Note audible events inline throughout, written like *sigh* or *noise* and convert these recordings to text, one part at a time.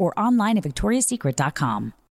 or online at victoriassecret.com.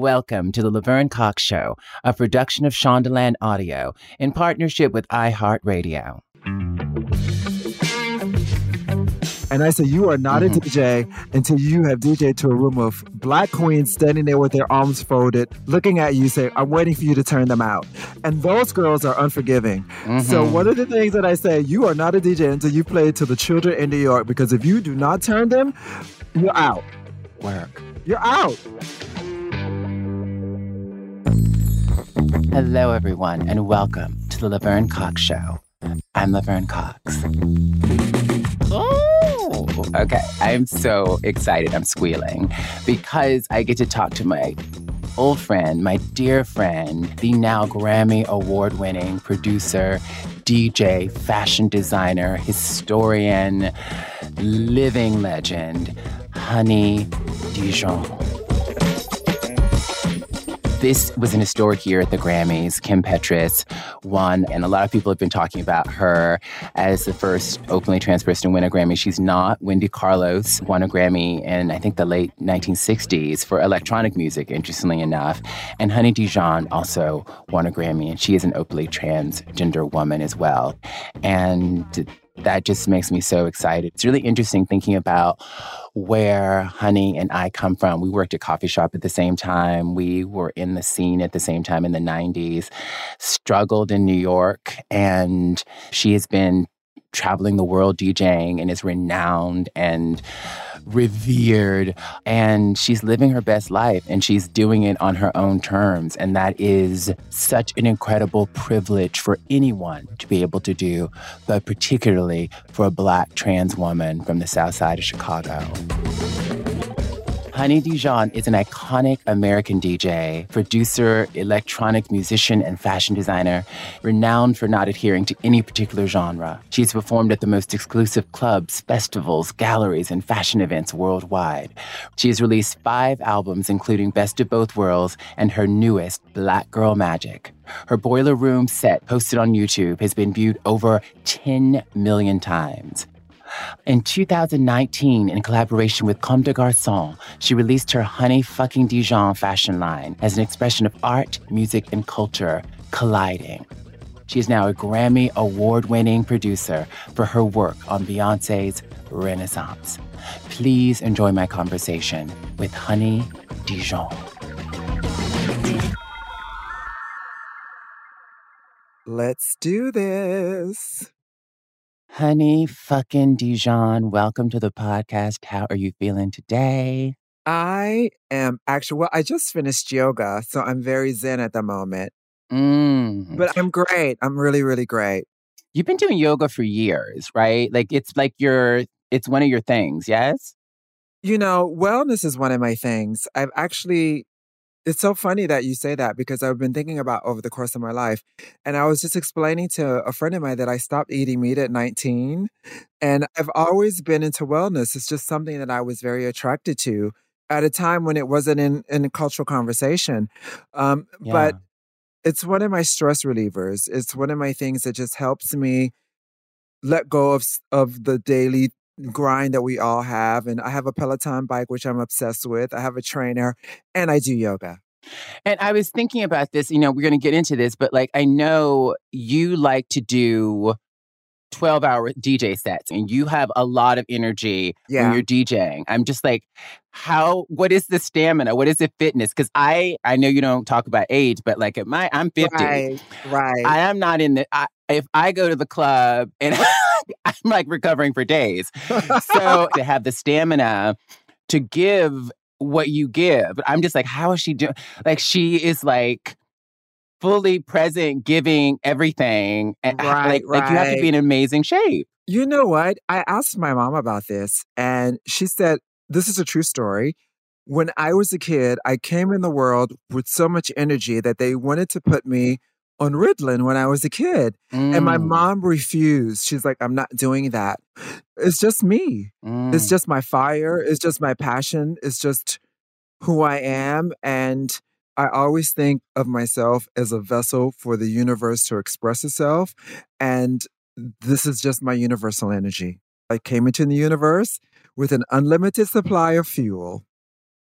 Welcome to the Laverne Cox Show, a production of Shondaland Audio in partnership with iHeartRadio. And I said, You are not Mhm. a DJ until you have DJed to a room of black queens standing there with their arms folded, looking at you, saying, I'm waiting for you to turn them out. And those girls are unforgiving. So, Mhm. one of the things that I say, you are not a DJ until you play to the children in New York, because if you do not turn them, you're out. Work. You're out. Hello, everyone, and welcome to the Laverne Cox Show. I'm Laverne Cox. Oh, okay. I'm so excited. I'm squealing because I get to talk to my old friend, my dear friend, the now Grammy Award winning producer, DJ, fashion designer, historian, living legend, Honey Dijon. This was an historic year at the Grammys. Kim Petras won, and a lot of people have been talking about her as the first openly trans person to win a Grammy. She's not. Wendy Carlos won a Grammy in, I think, the late 1960s for electronic music, interestingly enough. And Honey Dijon also won a Grammy, and she is an openly transgender woman as well. And that just makes me so excited. It's really interesting thinking about where Honey and I come from. We worked at coffee shop at the same time. We were in the scene at the same time in the 90s, struggled in New York, and she has been traveling the world DJing and is renowned and revered and she's living her best life and she's doing it on her own terms and that is such an incredible privilege for anyone to be able to do but particularly for a black trans woman from the south side of Chicago. Honey Dijon is an iconic American DJ, producer, electronic musician, and fashion designer, renowned for not adhering to any particular genre. She's performed at the most exclusive clubs, festivals, galleries, and fashion events worldwide. She has released five albums, including Best of Both Worlds and her newest, Black Girl Magic. Her Boiler Room set, posted on YouTube, has been viewed over 10 million times. In 2019, in collaboration with Comme des Garçons, she released her Honey Fucking Dijon fashion line as an expression of art, music, and culture colliding. She is now a Grammy award winning producer for her work on Beyonce's Renaissance. Please enjoy my conversation with Honey Dijon. Let's do this. Honey fucking Dijon, welcome to the podcast. How are you feeling today? I am actually, well, I just finished yoga, so I'm very zen at the moment, Mm. but I'm great. I'm really, really great. You've been doing yoga for years, right? Like it's like your it's one of your things, yes? You know, wellness is one of my things. I've actually, it's so funny that you say that because I've been thinking about over the course of my life. And I was just explaining to a friend of mine that I stopped eating meat at 19. And I've always been into wellness. It's just something that I was very attracted to. at a time when it wasn't in in cultural conversation. Um, yeah. But it's one of my stress relievers. It's one of my things that just helps me let go of of the daily grind that we all have. And I have a Peloton bike, which I'm obsessed with. I have a trainer, and I do yoga. And I was thinking about this. You know, we're going to get into this, but like I know you like to do 12 hour DJ sets and you have a lot of energy yeah. when you're DJing. I'm just like, how, what is the stamina? What is the fitness? Cause I, I know you don't talk about age, but like at my, I'm 50. Right. right. I am not in the, I, if I go to the club and *laughs* *laughs* I'm like recovering for days. *laughs* so to have the stamina to give what you give, I'm just like, how is she doing? Like she is like, fully present, giving everything. And right, like, right. like you have to be in amazing shape. You know what? I asked my mom about this, and she said, This is a true story. When I was a kid, I came in the world with so much energy that they wanted to put me on Ritalin when I was a kid. Mm. And my mm. mom refused. She's like, I'm not doing that. It's just me. Mm. It's just my fire. It's just my passion. It's just who I am. And I always think of myself as a vessel for the universe to express itself. And this is just my universal energy. I came into the universe with an unlimited supply of fuel.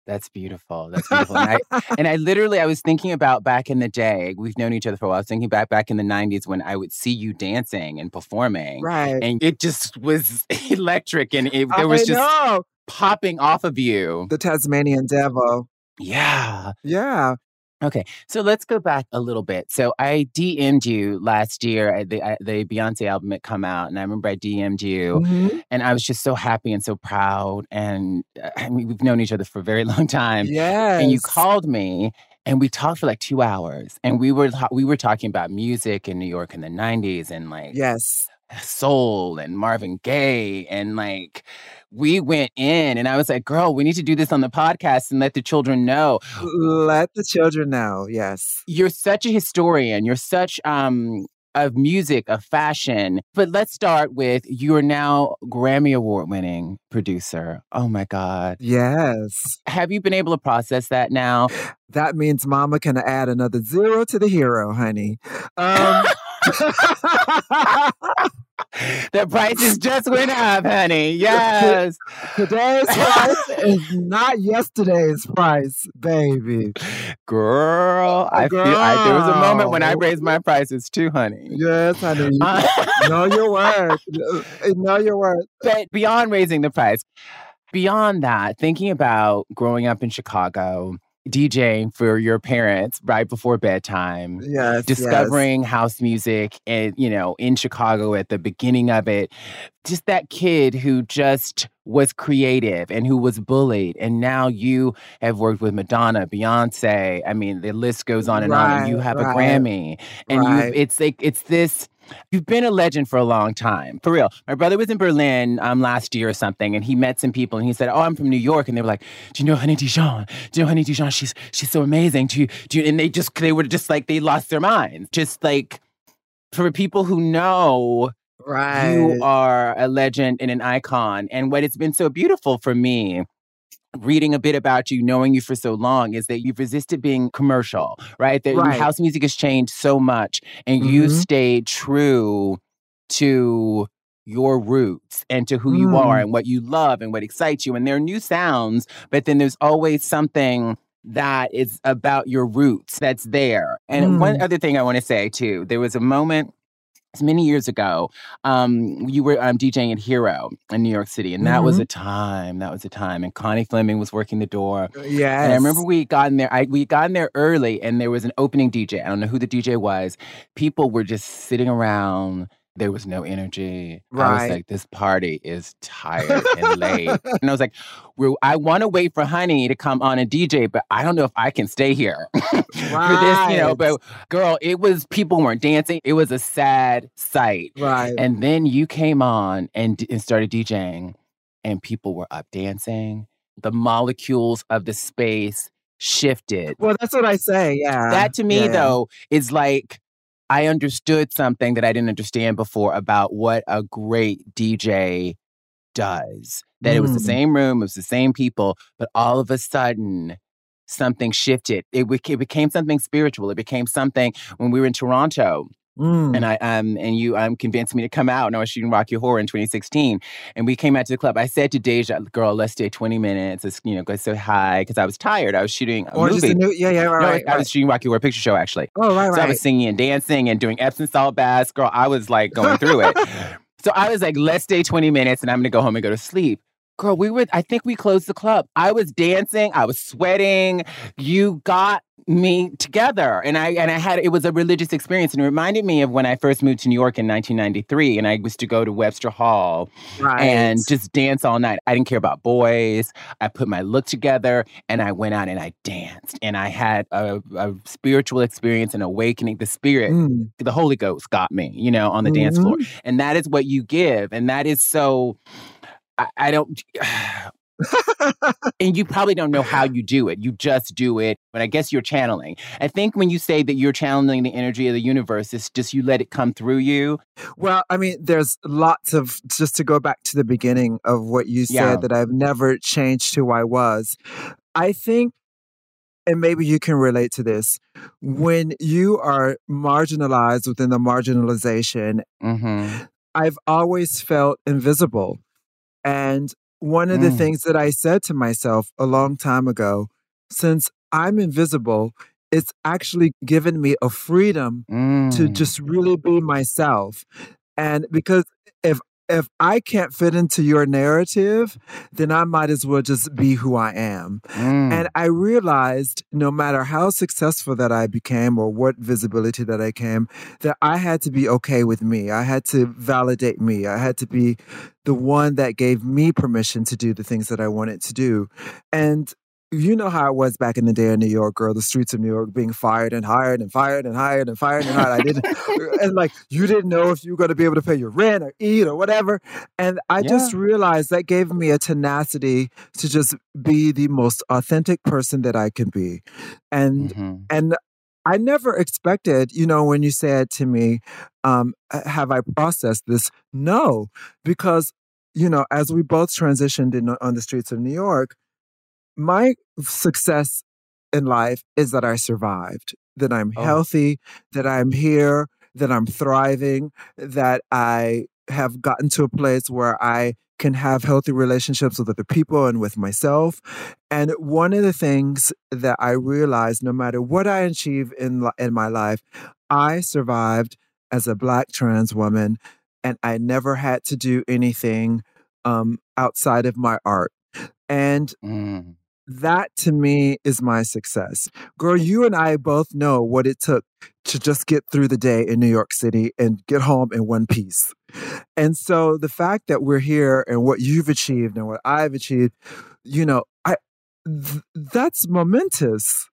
That's beautiful. That's beautiful. and, I, and I literally, I was thinking about back in the day. We've known each other for a while. I was thinking back back in the '90s when I would see you dancing and performing, right? And it just was *laughs* electric, and it, there was just know. popping off of you. The Tasmanian Devil. Yeah. Yeah. Okay, so let's go back a little bit. So I DM'd you last year. The the Beyonce album had come out, and I remember I DM'd you, mm-hmm. and I was just so happy and so proud. And uh, I mean, we've known each other for a very *laughs* long time. Yeah. And you called me, and we talked for like two hours, and we were we were talking about music in New York in the '90s, and like yes, soul and Marvin Gaye and like we went in and I was like, girl, we need to do this on the podcast and let the children know. Let the children know, yes. You're such a historian. You're such um of music, of fashion. But let's start with you're now Grammy Award winning producer. Oh my God. Yes. Have you been able to process that now? That means mama can add another zero to the hero, honey. Um *laughs* *laughs* the prices just went up, honey. Yes. Today's price is not yesterday's price, baby. Girl, oh, I Girl. feel I, there was a moment when I raised my prices too, honey. Yes, honey. *laughs* Uh, know your worth. Uh, know your worth. But beyond raising the price, beyond that, thinking about growing up in Chicago, DJing for your parents right before bedtime. Yes. Discovering yes. house music and, you know, in Chicago at the beginning of it. Just that kid who just was creative and who was bullied. And now you have worked with Madonna, Beyonce. I mean, the list goes on and right, on. And you have right, a Grammy. And right. you it's like it's this You've been a legend for a long time, for real. My brother was in Berlin um, last year or something, and he met some people, and he said, "Oh, I'm from New York," and they were like, "Do you know Honey Dijon? Do you know Honey Dijon? She's she's so amazing." Do you, do you? And they just they were just like they lost their minds. Just like for people who know, right? You are a legend and an icon, and what it's been so beautiful for me reading a bit about you, knowing you for so long, is that you've resisted being commercial, right? That right. house music has changed so much and mm-hmm. you stayed true to your roots and to who mm. you are mm. and what you love and what excites you. And there are new sounds, but then there's always something that is about your roots that's there. And mm. one other thing I want to say too, there was a moment many years ago, um, you were um, DJing at Hero in New York City, and that mm-hmm. was a time. That was a time, and Connie Fleming was working the door. Yeah, and I remember we got in there. I we got in there early, and there was an opening DJ. I don't know who the DJ was. People were just sitting around there was no energy. Right. I was like, this party is tired and late. *laughs* and I was like, I want to wait for Honey to come on a DJ, but I don't know if I can stay here right. *laughs* for this, you know. But girl, it was people weren't dancing. It was a sad sight. Right. And then you came on and, and started DJing, and people were up dancing. The molecules of the space shifted. Well, that's what I say. Yeah. That to me, yeah. though, is like I understood something that I didn't understand before about what a great DJ does. That it was the Mm. same room, it was the same people, but all of a sudden something shifted. It, it became something spiritual. It became something when we were in Toronto Mm. and I um and you um convinced me to come out and I was shooting Rocky Horror in 2016 and we came out to the club. I said to Deja, girl, let's stay 20 minutes. Let's you know go so high because I was tired. I was shooting a is movie. the new, yeah, yeah, right, no, right, I right. was shooting Rocky Horror Picture Show actually. Oh, right, So I was singing and dancing and doing Epsom salt baths. Girl, I was like going through it. *laughs* So I was like, let's stay 20 minutes and I'm gonna go home and go to sleep. Girl, we were, I think we closed the club. I was dancing, I was sweating. You got me together. And I and I had it was a religious experience. And it reminded me of when I first moved to New York in 1993 and I was to go to Webster Hall right. and just dance all night. I didn't care about boys. I put my look together and I went out and I danced. And I had a, a spiritual experience, an awakening. The spirit, Mm. the Holy Ghost got me, you know, on the dance floor. Mm-hmm. And that is what you give. And that is so, I, I don't. *sighs* and you probably don't know how you do it. You just do it. But I guess you're channeling. I think when you say that you're channeling the energy of the universe, it's just you let it come through you. Well, I mean, there's lots of, just to go back to the beginning of what you said, Yeah. that I've never changed who I was. I think, and maybe you can relate to this, when you are marginalized within the marginalization, Mm-hmm. I've always felt invisible. And one of the Mm. things that I said to myself a long time ago, since I'm invisible, it's actually given me a freedom to Mm. just really be myself. And because if if I can't fit into your narrative, then I might as well just be who I am. Mm. And I realized no matter how successful that I became or what visibility that I came, that I had to be okay with me. I had to validate me. I had to be the one that gave me permission to do the things that I wanted to do. And you know how it was back in the day in New York, girl, the streets of New York being fired and hired and fired and hired and fired and hired. I didn't, *laughs* and like you didn't know if you were going to be able to pay your rent or eat or whatever. And I just realized that gave me a tenacity to just be the most authentic person that I can be. And Mhm. and I never expected, you know, when you said to me, um, "Uh, have I processed this? No, because, you know, as we both transitioned in, on the streets of New York, my success in life is that I survived, that I'm Oh. healthy, that I'm here, that I'm thriving, that I have gotten to a place where I can have healthy relationships with other people and with myself. And one of the things that I realized, no matter what I achieve in in my life, I survived as a black trans woman, and I never had to do anything um, outside of my art. And Mm. That to me is my success. Girl, you and I both know what it took to just get through the day in New York City and get home in one piece. And so the fact that we're here and what you've achieved and what I've achieved, you know, I th- that's momentous.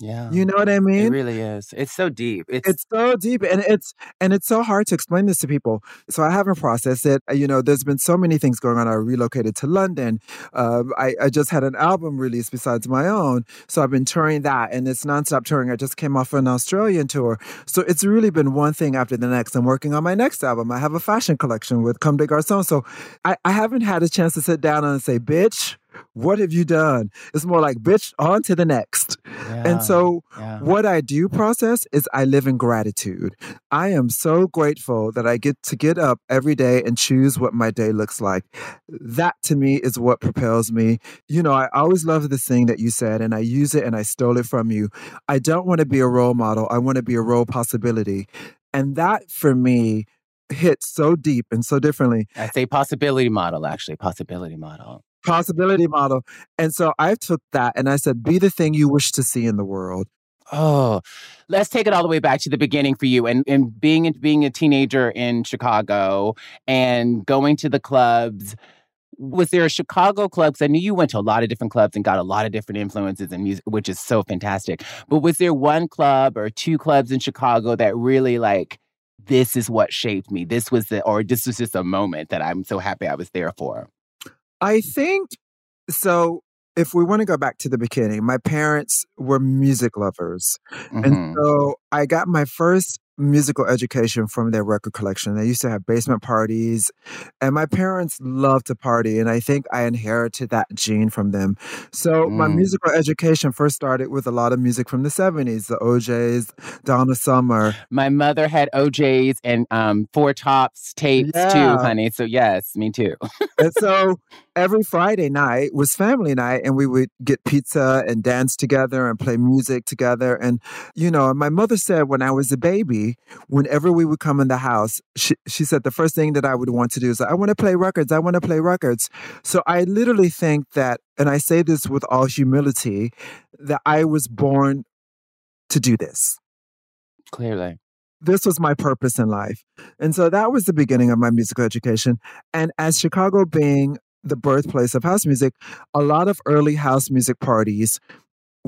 Yeah. You know what I mean? it really is. It's so deep. It's, It's so deep and it's and it's so hard to explain this to people. So I haven't processed it. Uh, You know, there's been so many things going on. I relocated to London. Um, I, I just had an album release besides my own. So I've been touring that and it's nonstop touring. I just came off an Australian tour. So it's really been one thing after the next. I'm working on my next album. I have a fashion collection with Comme des Garçons. So I, I haven't had a chance to sit down and say, bitch, what have you done? It's more like, bitch, on to the next. yeah, And so yeah. what I do process is I live in gratitude. I am so grateful that I get to get up every day and choose what my day looks like. That to me is what propels me. You know, I always love this thing that you said, and I use it and I stole it from you. I don't want to be a role model, I want to be a role possibility. And that for me hit so deep and so differently. I say possibility model, actually, possibility model. Possibility model. And so I took that and I said, be the thing you wish to see in the world. Oh, let's take it all the way back to the beginning for you and, and being being a teenager in Chicago and going to the clubs. Was there a Chicago club? Because I knew you went to a lot of different clubs and got a lot of different influences and music, which is so fantastic. But was there one club or two clubs in Chicago that really like this is what shaped me? This was the or this was just a moment that I'm so happy I was there for. I think so. If we want to go back to the beginning, my parents were music lovers. Mhm. And so I got my first musical education from their record collection. They used to have basement parties, and my parents loved to party, and I think I inherited that gene from them. So mm. my musical education first started with a lot of music from the 70s, the O'Jays, Donna Summer. My mother had O'Jays and um, Four Tops tapes yeah. too, honey. So yes, me too. and so *laughs* every Friday night was family night, and we would get pizza and dance together and play music together. And, you know, my mother said when I was a baby, whenever we would come in the house, she, she said the first thing that I would want to do is, I want to play records. I want to play records. So I literally think that, and I say this with all humility, that I was born to do this. Clearly this was my purpose in life. And so that was the beginning of my musical education. And as Chicago being the birthplace of house music, a lot of early house music parties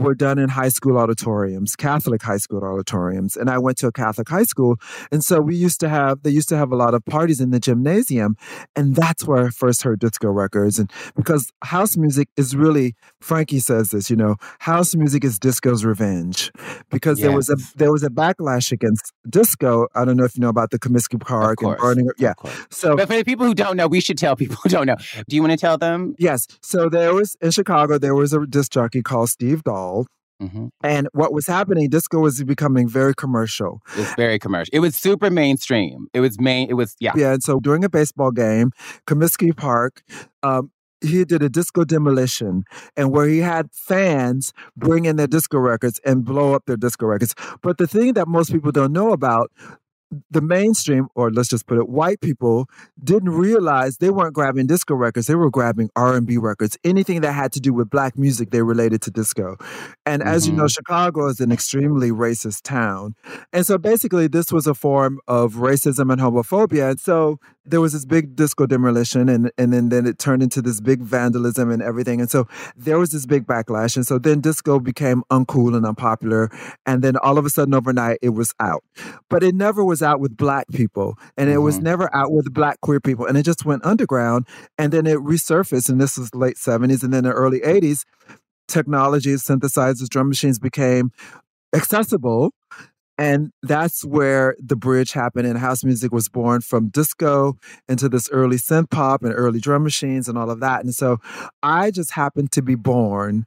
were done in high school auditoriums, Catholic high school auditoriums. And I went to a Catholic high school. And so we used to have, they used to have a lot of parties in the gymnasium. And that's where I first heard disco records. And because house music is really, Frankie says this, you know, house music is disco's revenge. Because yes. there was a there was a backlash against disco. I don't know if you know about the Comiskey Park and burning. Yeah. So But for the people who don't know, we should tell people who don't know. Do you want to tell them? Yes. So there was in Chicago, there was a disc jockey called Steve Dahl Mm-hmm. And what was happening, disco was becoming very commercial. It's very commercial. It was super mainstream. It was main. It was yeah. Yeah. And so during a baseball game, Comiskey Park, um, he did a disco demolition and where he had fans bring in their disco records and blow up their disco records. But the thing that most people don't know about the mainstream, or let's just put it, white people didn't realize they weren't grabbing disco records; they were grabbing R and B records. Anything that had to do with black music, they related to disco. And mm-hmm. as you know, mm-hmm. Chicago is an extremely racist town, and so basically, this was a form of racism and homophobia. And so there was this big disco demolition, and and then then it turned into this big vandalism and everything. And so there was this big backlash, and so then disco became uncool and unpopular, and then all of a sudden, overnight, it was out. But it never was was out with black people and it mm-hmm. was never out with black queer people. And it just went underground and then it resurfaced. And this was late 70s and then the early 80s. Technology, synthesizers, drum machines became accessible. And that's where the bridge happened and house music was born from disco into this early synth pop and early drum machines and all of that. And so I just happened to be born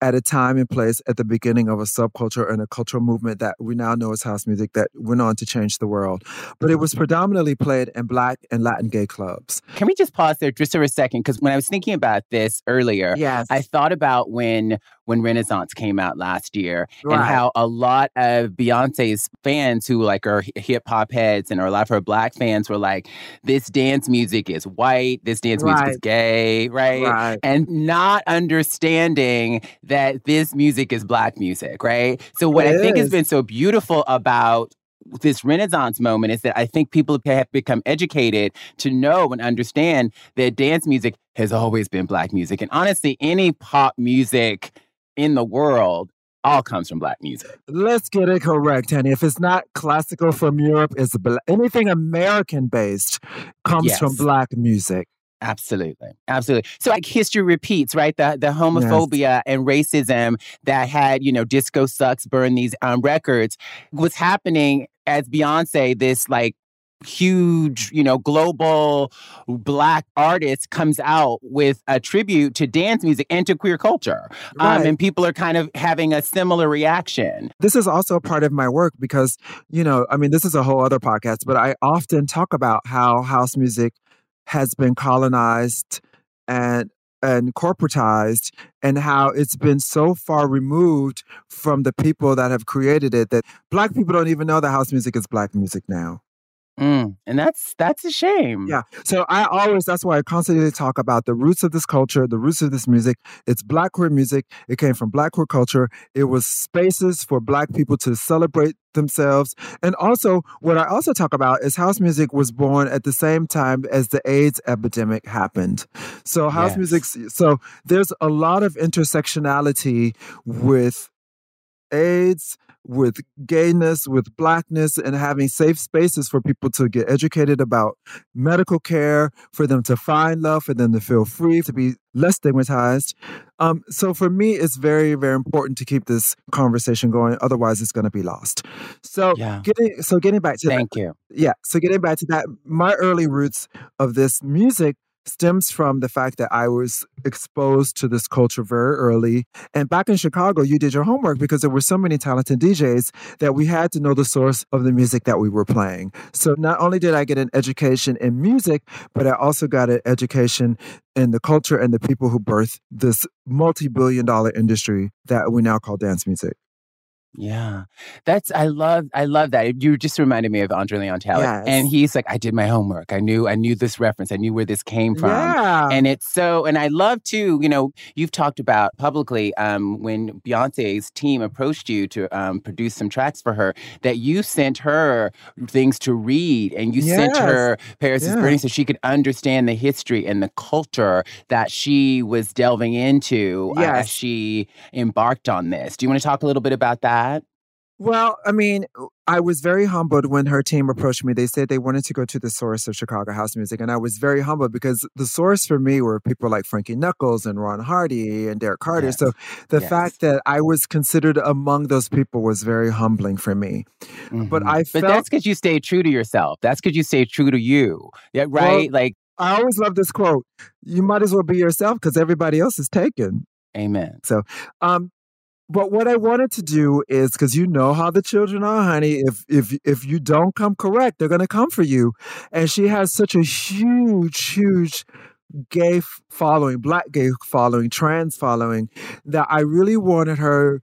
at a time and place at the beginning of a subculture and a cultural movement that we now know as house music that went on to change the world. But it was predominantly played in Black and Latin gay clubs. Can we just pause there just for a second? Because when I was thinking about this earlier, yes. I thought about when when Renaissance came out last year right. and how a lot of Beyonce's fans who like are hip hop heads and are a lot of her black fans were like, this dance music is white, this dance right. music is gay, right? right? And not understanding that this music is black music, right? So what it I think is. has been so beautiful about this renaissance moment is that I think people have become educated to know and understand that dance music has always been black music. And honestly, any pop music in the world all comes from black music. Let's get it correct, honey. If it's not classical from Europe, it's anything American based comes yes. from black music. Absolutely. Absolutely. So like history repeats, right? The the homophobia yes. and racism that had, you know, disco sucks burn these um, records was happening as Beyonce, this like huge, you know, global black artist comes out with a tribute to dance music and to queer culture. Um, right. Um, and people are kind of having a similar reaction. This is also a part of my work because, you know, I mean, this is a whole other podcast, but I often talk about how house music has been colonized and and corporatized and how it's been so far removed from the people that have created it that black people don't even know that house music is black music now. Mm, and that's that's a shame. Yeah. So I always that's why I constantly talk about the roots of this culture, the roots of this music. It's black queer music. It came from black queer culture. It was spaces for black people to celebrate themselves. And also what I also talk about is house music was born at the same time as the AIDS epidemic happened. So house yes. music so there's a lot of intersectionality with AIDS with gayness, with blackness, and having safe spaces for people to get educated about medical care, for them to find love, for them to feel free, to be less stigmatized. Um, so for me, it's very, very important to keep this conversation going. Otherwise, it's going to be lost. So Yeah. getting so getting back to that, Thank you. yeah. So getting back to that, my early roots of this music stems from the fact that I was exposed to this culture very early. And back in Chicago, you did your homework because there were so many talented DJs that we had to know the source of the music that we were playing. So not only did I get an education in music, but I also got an education in the culture and the people who birthed this multi-billion dollar industry that we now call dance music. Yeah. That's I love I love that. You just reminded me of Andre Leon Talley. Yes. And he's like, I did my homework. I knew I knew this reference. I knew where this came from. Yeah. And it's so, and I love too, you know, you've talked about publicly um, when Beyonce's team approached you to um, produce some tracks for her, that you sent her things to read and you sent her Paris is Yeah. Burning so she could understand the history and the culture that she was delving into uh, Yes. as she embarked on this. Do you want to talk a little bit about that? Well, I mean, I was very humbled when her team approached me. They said they wanted to go to the source of Chicago house music. And I was very humbled because the source for me were people like Frankie Knuckles and Ron Hardy and Derrick Carter. Yes. So the Yes. fact that I was considered among those people was very humbling for me. But Mhm. I But that's because you stay true to yourself. That's because you stay true to you. Yeah, right? like, I always love this quote. You might as well be yourself because everybody else is taken. amen. So, um, but what I wanted to do is because you know how the children are, honey. If if if you don't come correct, they're gonna come for you. And she has such a huge, huge gay following, black gay following, trans following, that I really wanted her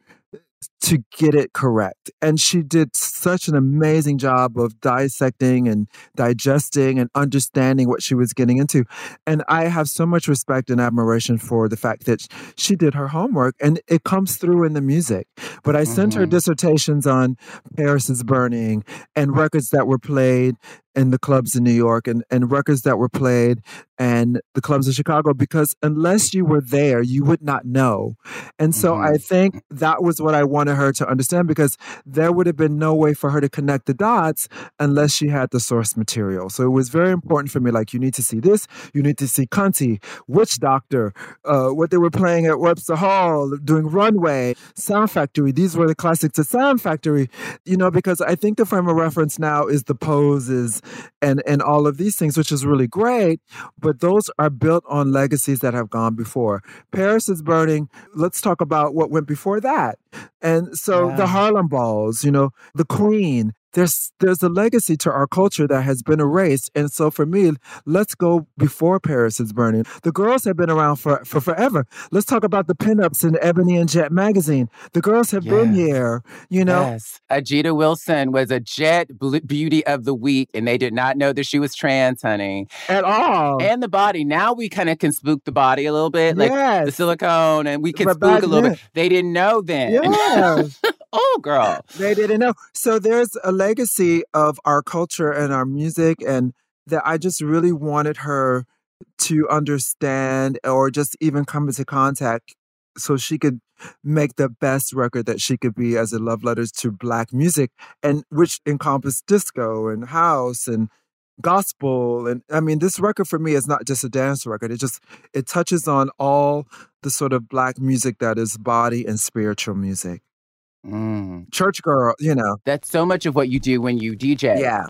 to get it correct. And she did such an amazing job of dissecting and digesting and understanding what she was getting into. And I have so much respect and admiration for the fact that she did her homework and it comes through in the music. But I sent her Mhm. dissertations on Paris is Burning and records that were played in the clubs in New York and, and records that were played and the clubs in Chicago because unless you were there, you would not know. And so Mhm. I think that was what I wanted her to understand because there would have been no way for her to connect the dots unless she had the source material. So it was very important for me. Like, you need to see this, you need to see Conti, Witch Doctor, uh, what they were playing at Webster Hall, doing Runway, Sound Factory. These were the classics of Sound Factory, you know, because I think the frame of reference now is the poses and, and all of these things, which is really great, but those are built on legacies that have gone before. Paris is Burning. Let's talk about what went before that. And so Yeah. the Harlem Balls, you know, the Queen. There's there's a legacy to our culture that has been erased, and so for me, let's go before Paris is burning. The girls have been around for for forever. Let's talk about the pinups in Ebony and Jet magazine. The girls have been here, you know. Yes. Ajita Wilson was a Jet Beauty of the Week, and they did not know that she was trans, honey. At all. And the body. Now we kind of can spook the body a little bit, like the silicone, and we can But spook a little then- bit. They didn't know then. Yes. *laughs* oh, girl. They didn't know. So there's a legacy of our culture and our music, and that I just really wanted her to understand or just even come into contact so she could make the best record that she could be as a love letters to black music and which encompassed disco and house and gospel and i mean this record for me is not just a dance record it just it touches on all the sort of black music that is body and spiritual music Mm. church girl you know That's so much of what you do when you DJ. yeah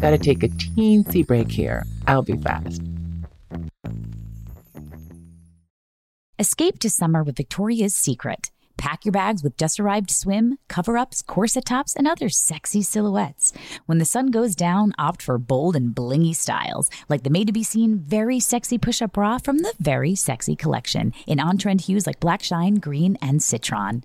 Gotta take a teensy break here. I'll be fast. Escape to summer with Victoria's Secret. Pack your bags with just arrived swim, cover ups, corset tops, and other sexy silhouettes. When the sun goes down, opt for bold and blingy styles, like the made to be seen very sexy push up bra from the Very Sexy collection in on trend hues like black shine, green, and citron.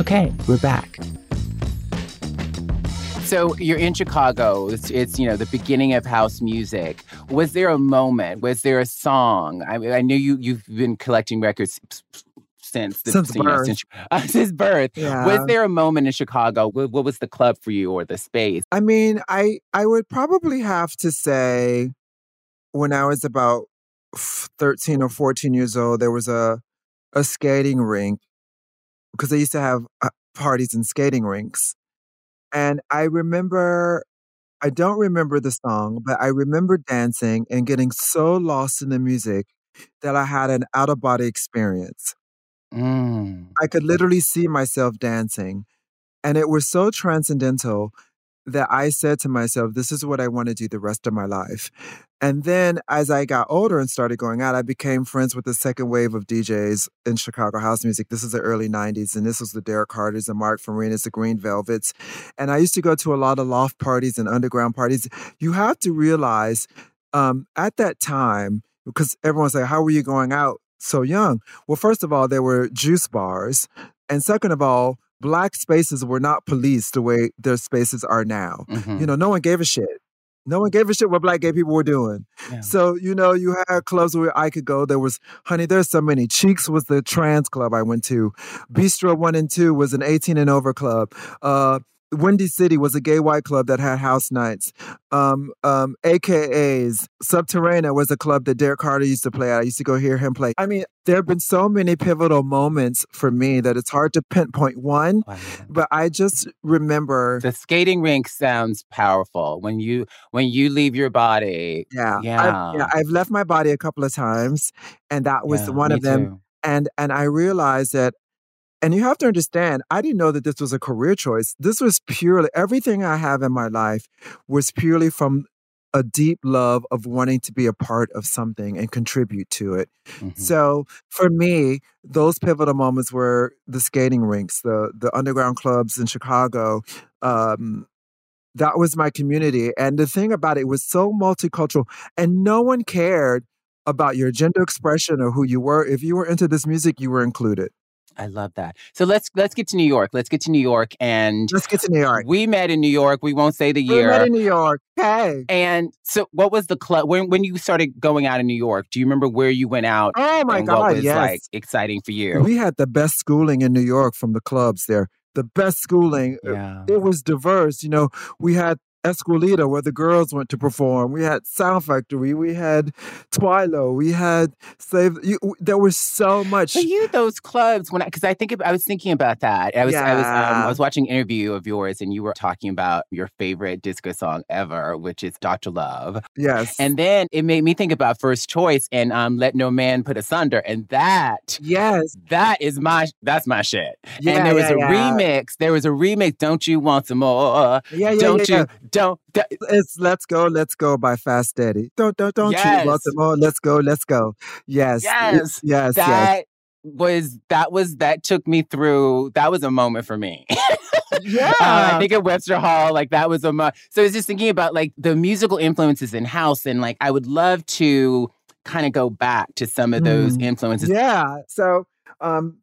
Okay, we're back. So you're in Chicago. It's, it's, you know the beginning of house music. Was there a moment? Was there a song? I, I knew you you've been collecting records since the, Since you know, birth. since, uh, *laughs* since birth. Yeah. Was there a moment in Chicago? What, what was the club for you or the space? I mean, I I would probably have to say when I was about 13 or 14 years old, there was a a skating rink because they used to have uh, parties in skating rinks. And I remember I don't remember the song, but I remember dancing and getting so lost in the music that I had an out of body experience. Mm. I could literally see myself dancing. And it was so transcendental that I said to myself, this is what I want to do the rest of my life. And then as I got older and started going out, I became friends with the second wave of DJs in Chicago house music. This is the early 90s, and this was the Derrick Carters, and Mark Farinas, the Green Velvets. And I used to go to a lot of loft parties and underground parties. You have to realize um, at that time, because everyone's like, how were you going out so young? Well, first of all, there were juice bars. And second of all, black spaces were not policed the way their spaces are now. Mhm. You know, no one gave a shit. No one gave a shit what black gay people were doing. Yeah. So, you know, you had clubs where I could go. There was, honey, there's so many. Cheeks was the trans club I went to. Bistro 1 and 2 was an 18 and over club. Uh, Windy City was a gay white club that had house nights. Um, um, AKAs. Subterranea was a club that Derrick Carter used to play at. I used to go hear him play. I mean, there have been so many pivotal moments for me that it's hard to pinpoint one, Wow. but I just remember. The skating rink sounds powerful when you when you leave your body. Yeah, Yeah. I've, yeah. I've left my body a couple of times, and that was Yeah, one of them. too. and and I realized that and you have to understand I didn't know that this was a career choice. This was purely everything I have in my life was purely from a deep love of wanting to be a part of something and contribute to it. Mhm. So for me, those pivotal moments were the skating rinks, the the underground clubs in Chicago. Um, that was my community, and the thing about it was so multicultural, and no one cared about your gender expression or who you were. If you were into this music, you were included. I love that. So let's let's get to New York. Let's get to New York and Let's get to New York. we met in New York. We won't say the year. We met in New York. Hey. and so what was the club when when you started going out in New York? Do you remember where you went out Oh my God, what was yes. like exciting for you? We had the best schooling in New York from the clubs there. The best schooling. yeah. It was diverse. You know, we had Escuelita where the girls went to perform. We had Sound Factory. We had Twilo. We had Save. You, there was so much. For you, those clubs when because I, think I was thinking about that. I was I was um, I was watching an interview of yours and you were talking about your favorite disco song ever, which is Doctor Love. Yes. And then it made me think about First Choice and um, Let No Man Put Asunder, and that yes. that is my that's my shit. Yeah, and there was yeah, a yeah. remix. There was a remix. Don't you want some more? Yeah, yeah, don't yeah, you? Don't. yeah. It's Let's Go, Let's Go by Fast Eddie. Don't, don't, don't you Yes. want some more? Let's go, let's go. Yes. Yes. Yes. Yes. that was that was that took me through. That was a moment for me. Yeah. *laughs* Uh, I think at Webster Hall, like that was a mo- so. I was just thinking about like the musical influences in house, and like I would love to kind of go back to some of those Mm. influences. Yeah. So um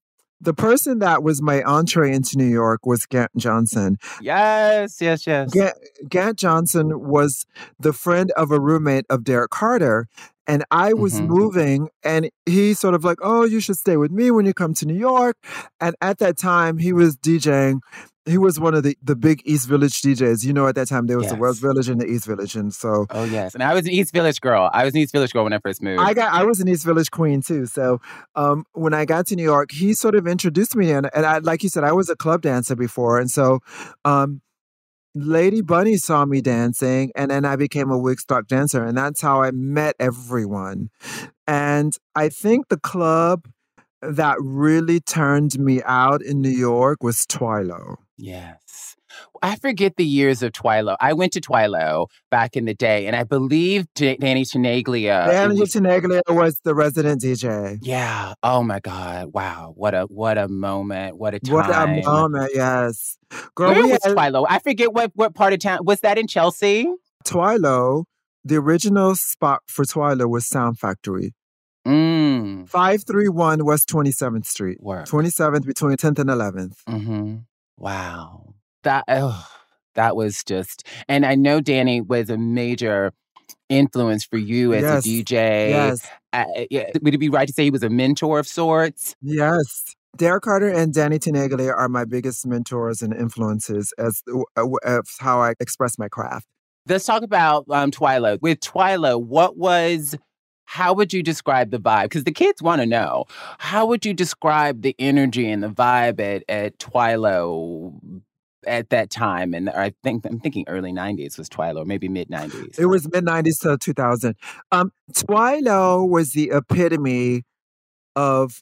the person that was my entree into New York was Gant Johnson. Yes, yes, yes. Gant, Gant Johnson was the friend of a roommate of Derrick Carter. And I was Mhm. moving, and he sort of like, Oh, you should stay with me when you come to New York. And at that time, he was DJing. He was one of the, the big East Village DJs. You know, at that time, there was the West Village and the East Village. And so Oh yes, and I was an East Village girl. I was an East Village girl when I first moved. I got I was an East Village queen too. So um, when I got to New York, he sort of introduced me, and, and I, like you said, I was a club dancer before, and so um, Lady Bunny saw me dancing, and then I became a Wigstock dancer, and that's how I met everyone. And I think the club that really turned me out in New York was Twilo. Yes. I forget the years of Twilo. I went to Twilo back in the day, and I believe D- Danny Tenaglia. Danny was- Tenaglia was the resident DJ. Yeah. Oh my God. Wow. What a what a moment. What a time. What a moment, yes. Girl, Where was had- Twilo? I forget what what part of town was that in Chelsea. Twilo, the original spot for Twilo was Sound Factory. Mm. 531 West 27th Street. Work. 27th between 10th and 11th. Mm-hmm. Wow. That oh, that was just and I know Danny was a major influence for you as Yes. a DJ. Yes. Uh, yeah, would it be right to say he was a mentor of sorts? Yes. Derrick Carter and Danny Tenaglia are my biggest mentors and influences as, uh, as how I express my craft. Let's talk about um, Twilo. With Twilo, what was, how would you describe the vibe? Because the kids want to know. How would you describe the energy and the vibe at, at Twilo at that time? And I think, I'm thinking early 90s was Twilo, maybe mid 90s. It was mid 90s to 2000. Um, Twilo was the epitome of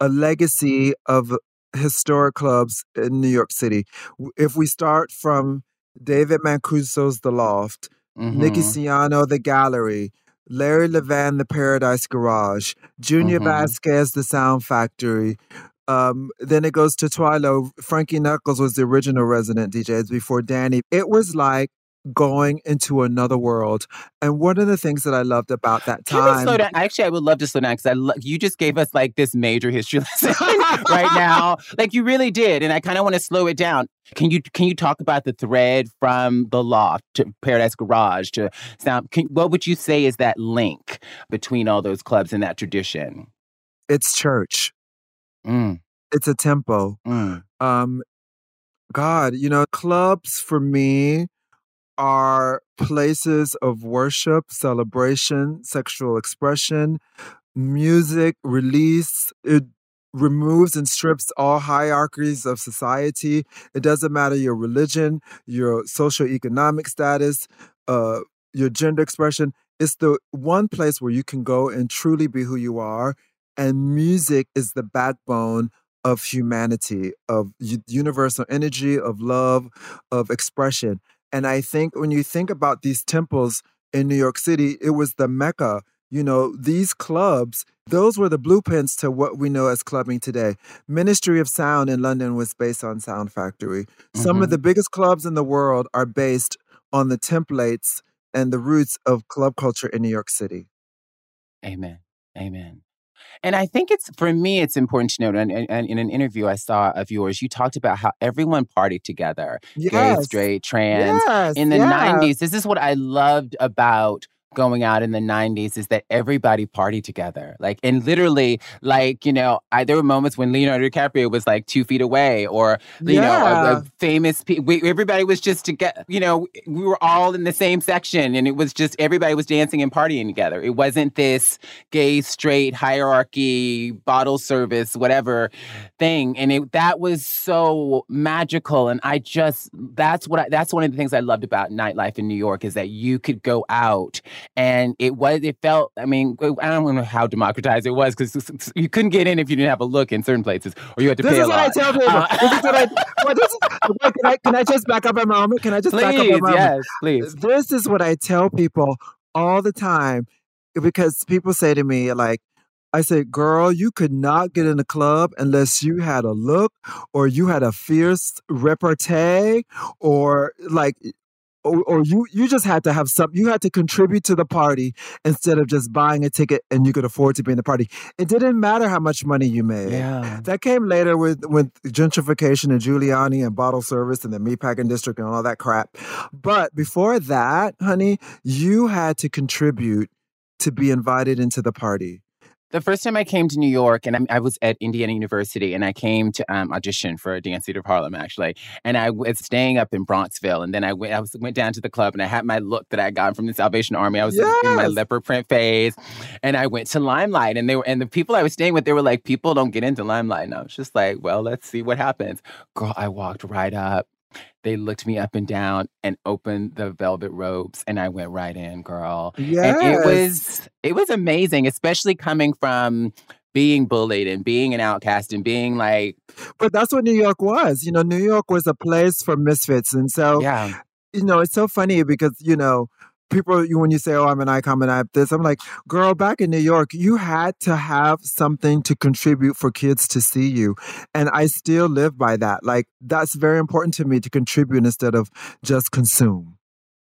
a legacy of historic clubs in New York City. If we start from David Mancuso's The Loft, Nicky Mhm. Siano, The Gallery, Larry Levan, The Paradise Garage, Junior Mhm. Vasquez, The Sound Factory. Um, then it goes to Twilo. Frankie Knuckles was the original resident DJ before Danny. It was like going into another world. And one of the things that I loved about that Can we time. slow down? Actually, I would love to slow down because I lo- you just gave us like this major history *laughs* lesson right now. *laughs* Like you really did, and I kind of want to slow it down. Can you can you talk about the thread from the loft to Paradise Garage to Sound? Can, what would you say is that link between all those clubs and that tradition? It's church. Mm, It's a tempo. mm, um god you know clubs for me are places of worship celebration sexual expression music release. It removes and strips all hierarchies of society. It doesn't matter your religion your socioeconomic status uh your gender expression. It's the one place where you can go and truly be who you are and music is the backbone of humanity, of universal energy, of love, of expression. And I think when you think about these temples in New York City, it was the Mecca. You know, these clubs, those were the blueprints to what we know as clubbing today. Ministry of Sound in London was based on Sound Factory. Some of the mm-hmm. biggest clubs in the world are based on the templates and the roots of club culture in New York City. Amen. Amen. And I think it's for me, it's important to note. And, and, and in an interview I saw of yours, you talked about how everyone partied together, gay, straight, trans. Yes, in the yeah. 90s this is what i loved about going out in the 90s is that everybody partied together. Like and literally like you know I, there were moments when leonardo dicaprio was like two feet away or you know a, a famous pe- we, everybody was just to get you know we were all in the same section and it was just everybody was dancing and partying together. It wasn't this gay straight hierarchy bottle service whatever thing. And it that was so magical. And i just that's what I, that's one of the things i loved about nightlife in new york is that you could go out and it was it felt i mean i don't know how democratized it was because you couldn't get in if you didn't have a look in certain places or you had to This pay is a what I tell people. Uh, this is what I. *laughs* Well, this is, can I can I just back up a moment? Can I just back up a please moment? yes please This is what I tell people all the time because people say to me like. I say, girl, you could not get in a club unless you had a look or you had a fierce repartee or like or, or, you you just had to have some you had to contribute to the party instead of just buying a ticket and you could afford to be in the party. It didn't matter how much money you made. Yeah. that came later with with gentrification and giuliani and bottle service and the meatpacking district and all that crap. But before that honey you had to contribute to be invited into the party the first time I came to New York, and I, I was at Indiana University, and I came to um, audition for a Dance Theater of Harlem, actually. And I was staying up in Bronxville, and then I went, I was, went down to the club, and I had my look that I got from the Salvation Army. I was yes. in my leopard print phase, and I went to Limelight, and they were, and the people I was staying with, they were like, "People don't get into Limelight," and I was just like, "Well, let's see what happens." Girl, I walked right up they looked me up and down and opened the velvet robes and I went right in, girl. Yes. And it was it was amazing, especially coming from being bullied and being an outcast and being like But that's what New York was. You know, New York was a place for misfits. And so Yeah. You know, it's so funny because, you know, people when you say oh i'm an icon and i have this i'm like girl back in new york you had to have something to contribute for kids to see you and i still live by that like that's very important to me to contribute instead of just consume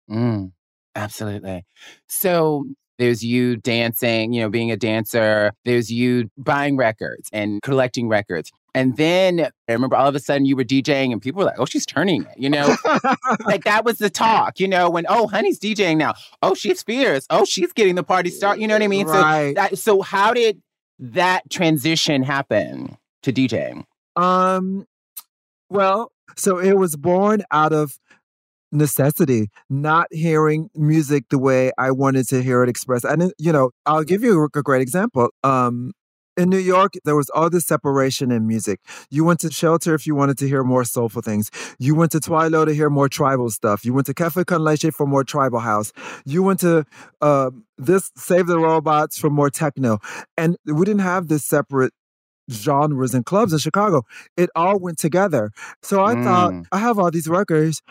mm, absolutely so there's you dancing, you know, being a dancer. There's you buying records and collecting records. And then I remember all of a sudden you were DJing and people were like, oh, she's turning it, you know? like that was the talk, you know, when, oh, honey's DJing now. Oh, she's fierce. Oh, she's getting the party start. You know what I mean? Right. So, that, so how did that transition happen to DJing? Um, well, so it was born out of necessity, not hearing music the way I wanted to hear it expressed. And, you know, I'll give you a great example. Um, in New York, there was all this separation in music. You went to Shelter if you wanted to hear more soulful things. You went to Twilo to hear more tribal stuff. You went to Cafe Con Leche for more tribal house. You went to uh, this Save the Robots for more techno. And we didn't have this separate genres and clubs in Chicago. It all went together. So I mm. thought, I have all these records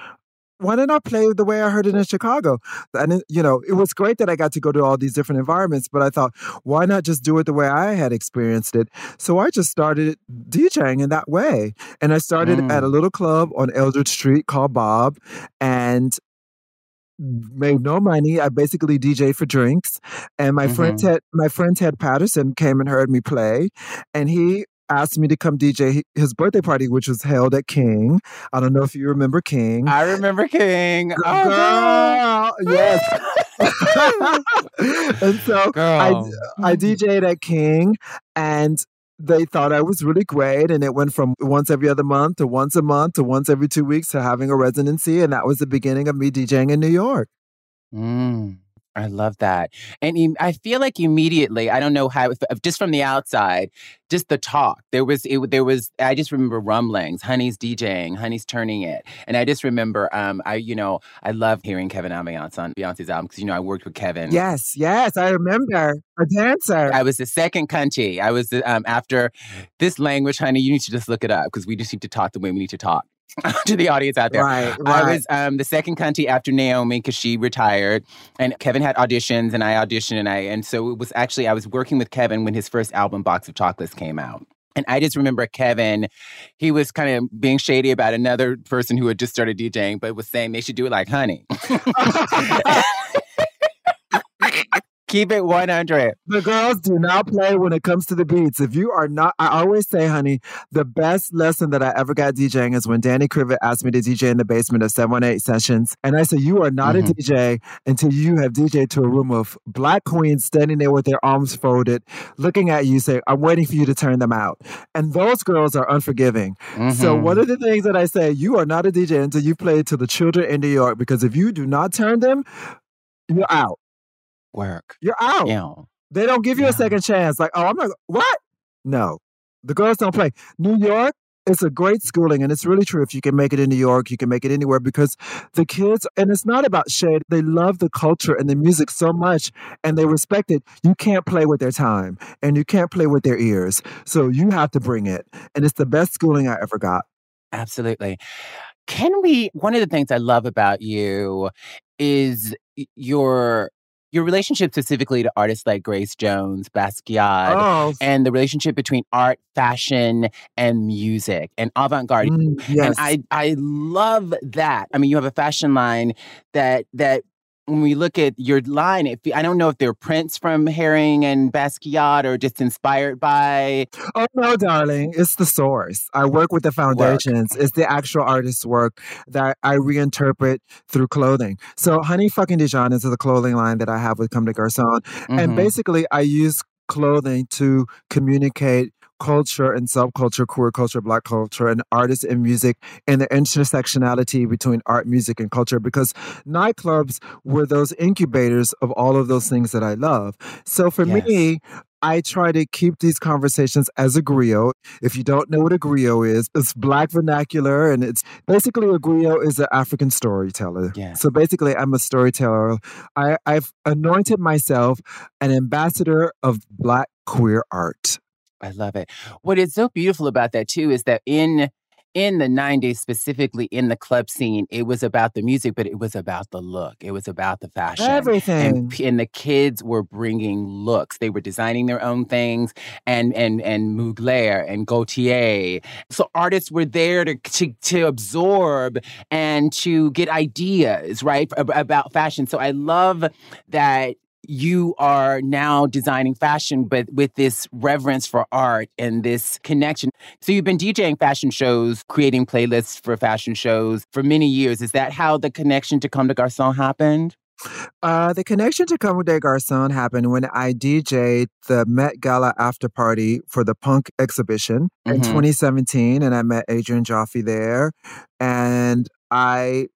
why didn't I play the way I heard it in Chicago? And, you know, it was great that I got to go to all these different environments, but I thought, why not just do it the way I had experienced it? So I just started DJing in that way. And I started mm. at a little club on Eldridge Street called Bob and made no money. I basically DJ for drinks. And my mm-hmm. friend Ted, my friend Ted Patterson came and heard me play. And he asked me to come DJ his birthday party, which was held at King. I don't know if you remember King. I remember King. Oh, girl, yes. *laughs* and so girl. I I DJed at King, and they thought I was really great. And it went from once every other month to once a month to once every two weeks to having a residency. And that was the beginning of me DJing in New York. Mm. I love that. And I feel like immediately, I don't know how, just from the outside, just the talk. There was, it, there was, I just remember rumblings, Honey's DJing, Honey's turning it. And I just remember, um, I, you know, I love hearing Kevin Aviance on Beyonce's album because, you know, I worked with Kevin. Yes, yes, I remember. A dancer. I was the second country. I was, um, after this language, honey, you need to just look it up because we just need to talk the way we need to talk. *laughs* to the audience out there. Right, right. I was um, the second country after Naomi because she retired, and Kevin had auditions, and I auditioned, and I and so it was actually I was working with Kevin when his first album, Box of Chocolates, came out. And I just remember Kevin, he was kind of being shady about another person who had just started DJing, but was saying they should do it like honey. *laughs* *laughs* Keep it 100. The girls do not play when it comes to the beats. If you are not, I always say, honey, the best lesson that I ever got DJing is when Danny Krivit asked me to DJ in the basement of 718 Sessions. And I said, You are not mm-hmm. a DJ until you have DJed to a room of black queens standing there with their arms folded, looking at you, saying, I'm waiting for you to turn them out. And those girls are unforgiving. Mm-hmm. So, one of the things that I say, you are not a DJ until you play to the children in New York, because if you do not turn them, you're out work. You're out. Yeah. They don't give you yeah. a second chance. Like, oh, I'm not, what? No. The girls don't play. New York, it's a great schooling. And it's really true. If you can make it in New York, you can make it anywhere because the kids, and it's not about shade, they love the culture and the music so much and they respect it. You can't play with their time and you can't play with their ears. So you have to bring it. And it's the best schooling I ever got. Absolutely. Can we? One of the things I love about you is your your relationship specifically to artists like Grace Jones, Basquiat, Oh, and the relationship between art, fashion, and music and avant-garde. mm, yes. And I I love that. I mean, you have a fashion line that that when we look at your line, if I don't know if they're prints from Haring and Basquiat or just inspired by. Oh no, darling, it's the source. I work with the foundations. It's the actual artist's work that I reinterpret through clothing. So, Honey Fucking Dijon is the clothing line that I have with Comme des Garçons, and Mhm. basically, I use clothing to communicate culture and subculture, queer culture, black culture, and artists and music, and the intersectionality between art, music, and culture. Because nightclubs were those incubators of all of those things that I love. So for Yes. me, I try to keep these conversations as a griot. If you don't know what a griot is, it's black vernacular and it's basically a griot is an African storyteller. Yeah. So basically I'm a storyteller. I, I've anointed myself an ambassador of black queer art. I love it. What is so beautiful about that too is that in in the 90s specifically in the club scene it was about the music but it was about the look. It was about the fashion. Everything. and, and the kids were bringing looks. They were designing their own things and and and mugler and gautier. So artists were there to, to to absorb and to get ideas right about fashion. So i love that you are now designing fashion, but with this reverence for art and this connection. So you've been DJing fashion shows, creating playlists for fashion shows for many years. Is that how the connection to Comme des Garçons happened? Uh, the connection to Comme des Garçons happened when I DJ'd the Met Gala after party for the punk exhibition in Mhm. 2017, and I met Adrian Joffe there. And I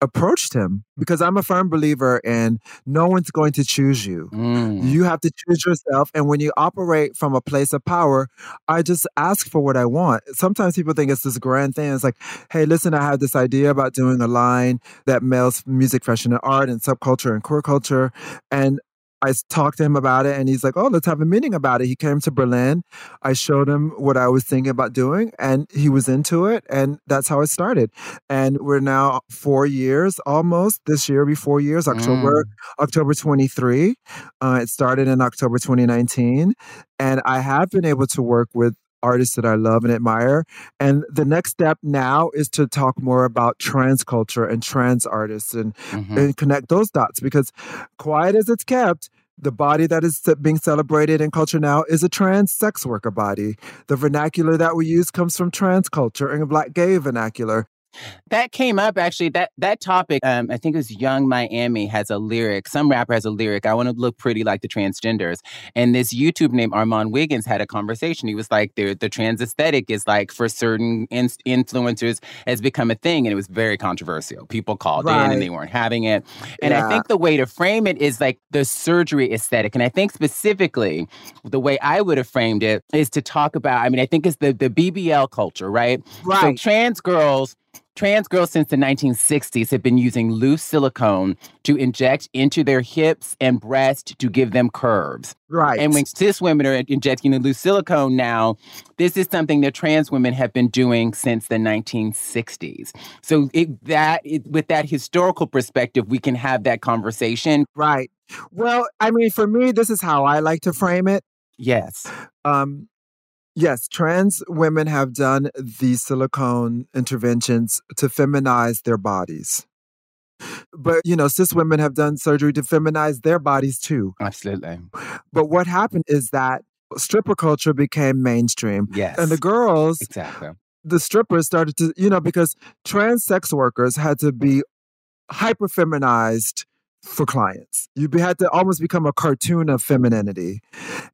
approached him because I'm a firm believer in no one's going to choose you. Mm. You have to choose yourself. And when you operate from a place of power, I just ask for what I want. Sometimes people think it's this grand thing. It's like, hey, listen, I have this idea about doing a line that melds music, fashion, and art and subculture and queer culture. And I talked to him about it and he's like, oh, let's have a meeting about it. He came to Berlin. I showed him what I was thinking about doing and he was into it. And that's how it started. And we're now four years almost. This year will be four years, October, October 23. Uh, it started in October 2019. And I have been able to work with artists that I love and admire. And the next step now is to talk more about trans culture and trans artists and, Mhm. and connect those dots because quiet as it's kept, the body that is being celebrated in culture now is a trans sex worker body. The vernacular that we use comes from trans culture and a black gay vernacular. That came up actually. That that topic, um, I think it was Yung Miami has a lyric. Some rapper has a lyric. I want to look pretty like the transgenders. And this YouTube named Armand Wiggins had a conversation. He was like, the the trans aesthetic is like for certain in- influencers has become a thing, and it was very controversial. People called in and they weren't having it. And I think the way to frame it is like the surgery aesthetic. And I think specifically the way I would have framed it is to talk about. I mean, I think it's the the BBL culture, right? Right. So Right. trans girls, trans girls since the 1960s have been using loose silicone to inject into their hips and breast to give them curves. Right. And when cis women are injecting the loose silicone now, this is something that trans women have been doing since the 1960s. So it, that it, with that historical perspective, we can have that conversation. right. Well, I mean, for me, this is how I like to frame it. Yes. Um, yes, trans women have done these silicone interventions to feminize their bodies. But, you know, cis women have done surgery to feminize their bodies too. Absolutely. But what happened is that stripper culture became mainstream. Yes. And the girls, exactly. the strippers started to, you know, because trans sex workers had to be hyper feminized for clients. You had to almost become a cartoon of femininity.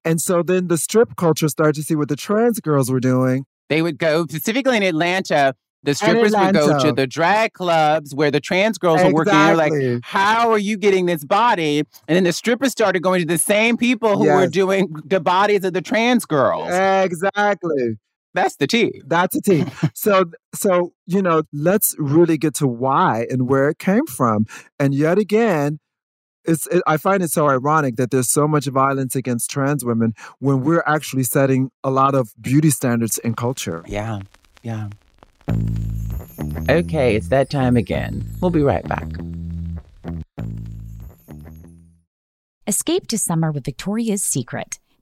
And so then the strip culture started to see what the trans girls were doing. They would go specifically in Atlanta. The strippers would go to the drag clubs where the trans girls were working. They're like, how are you getting this body? And then the strippers started going to the same people who were doing the bodies of the trans girls. Exactly. That's the tea. That's a team. *laughs* so so you know, let's really get to why and where it came from. And yet again, it's it, I find it so ironic that there's so much violence against trans women when we're actually setting a lot of beauty standards in culture. Yeah, yeah. Okay, it's that time again. We'll be right back. Escape to summer with Victoria's Secret.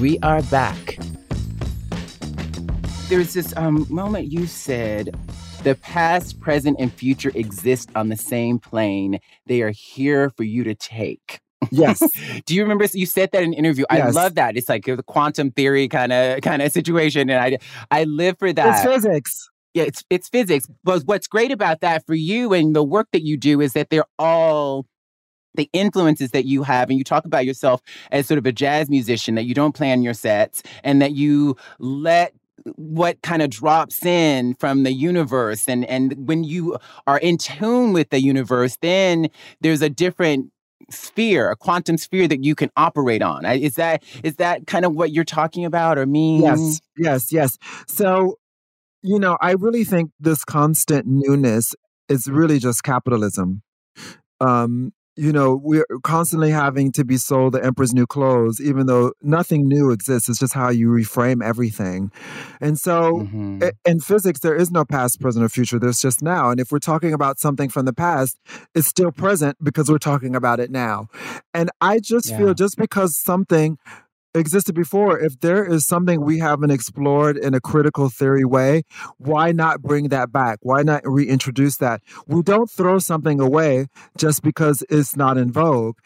We are back. There's this um, moment you said the past, present, and future exist on the same plane. They are here for you to take. Yes. *laughs* Do you remember you said that in an interview? I love that. It's like a quantum theory kind of kind of situation, and I I live for that. It's physics. Yeah, it's it's physics. But what's great about that for you and the work that you do is that they're all the influences that you have, and you talk about yourself as sort of a jazz musician, that you don't plan your sets, and that you let what kind of drops in from the universe and and when you are in tune with the universe then there's a different sphere a quantum sphere that you can operate on is that is that kind of what you're talking about or mean Yes, yes, yes. So, you know, I really think this constant newness is really just capitalism. Um, you know, we're constantly having to be sold the emperor's new clothes, even though nothing new exists. It's just how you reframe everything. And so, Mhm. in physics, there is no past, present, or future. There's just now. And if we're talking about something from the past, it's still present because we're talking about it now. And I just Yeah. feel just because something existed before, if there is something we haven't explored in a critical theory way, why not bring that back? Why not reintroduce that? We don't throw something away just because it's not in vogue.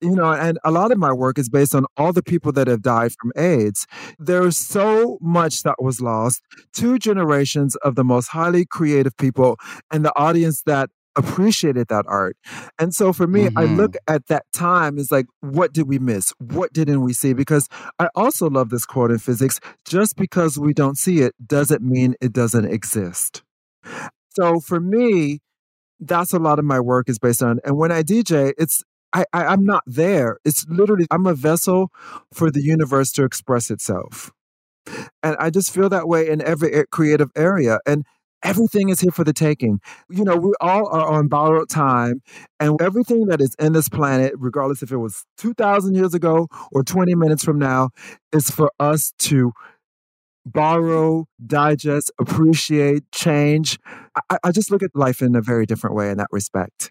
You know, and a lot of my work is based on all the people that have died from AIDS. There's so much that was lost. Two generations of the most highly creative people and the audience that appreciated that art. And so for me, I look mm-hmm. at that time as like, what did we miss? What didn't we see? Because I also love this quote in physics just because we don't see it doesn't mean it doesn't exist. So for me, that's a lot of my work is based on. And when I DJ, it's I, I I'm not there. It's literally I'm a vessel for the universe to express itself, and I just feel that way in every eh, creative area. And everything is here for the taking. You know, we all are on borrowed time, and everything that is in this planet, regardless if it was two thousand years ago or twenty minutes from now, is for us to borrow, digest, appreciate, change. I, I just look at life in a very different way in that respect.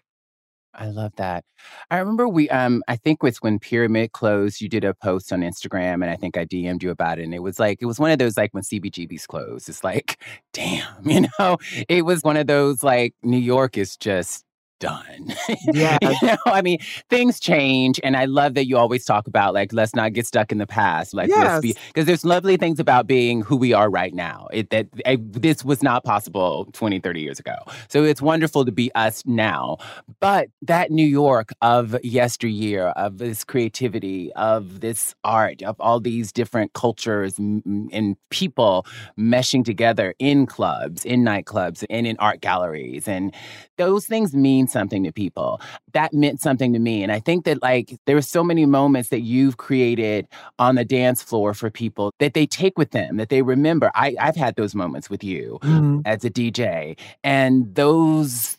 I love that. I remember we um I think was when Pyramid closed, you did a post on Instagram and I think I DM'd you about it. And it was like it was one of those like when CBGB's closed. It's like, *laughs* damn, you know, it was one of those like New York is just done. Yeah. *laughs* you know, I mean, things change. And I love that you always talk about, like, let's not get stuck in the past. Like, let's be, because there's lovely things about being who we are right now. It, that I, this was not possible 20, 30 years ago. So it's wonderful to be us now. But that New York of yesteryear, of this creativity, of this art, of all these different cultures m- and people meshing together in clubs, in nightclubs, and in art galleries. And those things mean something to people. That meant something to me. And I think that, like, there were so many moments that you've created on the dance floor for people that they take with them, that they remember. I, I've had those moments with you Mhm. as a DJ. And those,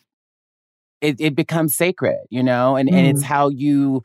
it, it becomes sacred, you know? And, and it's how you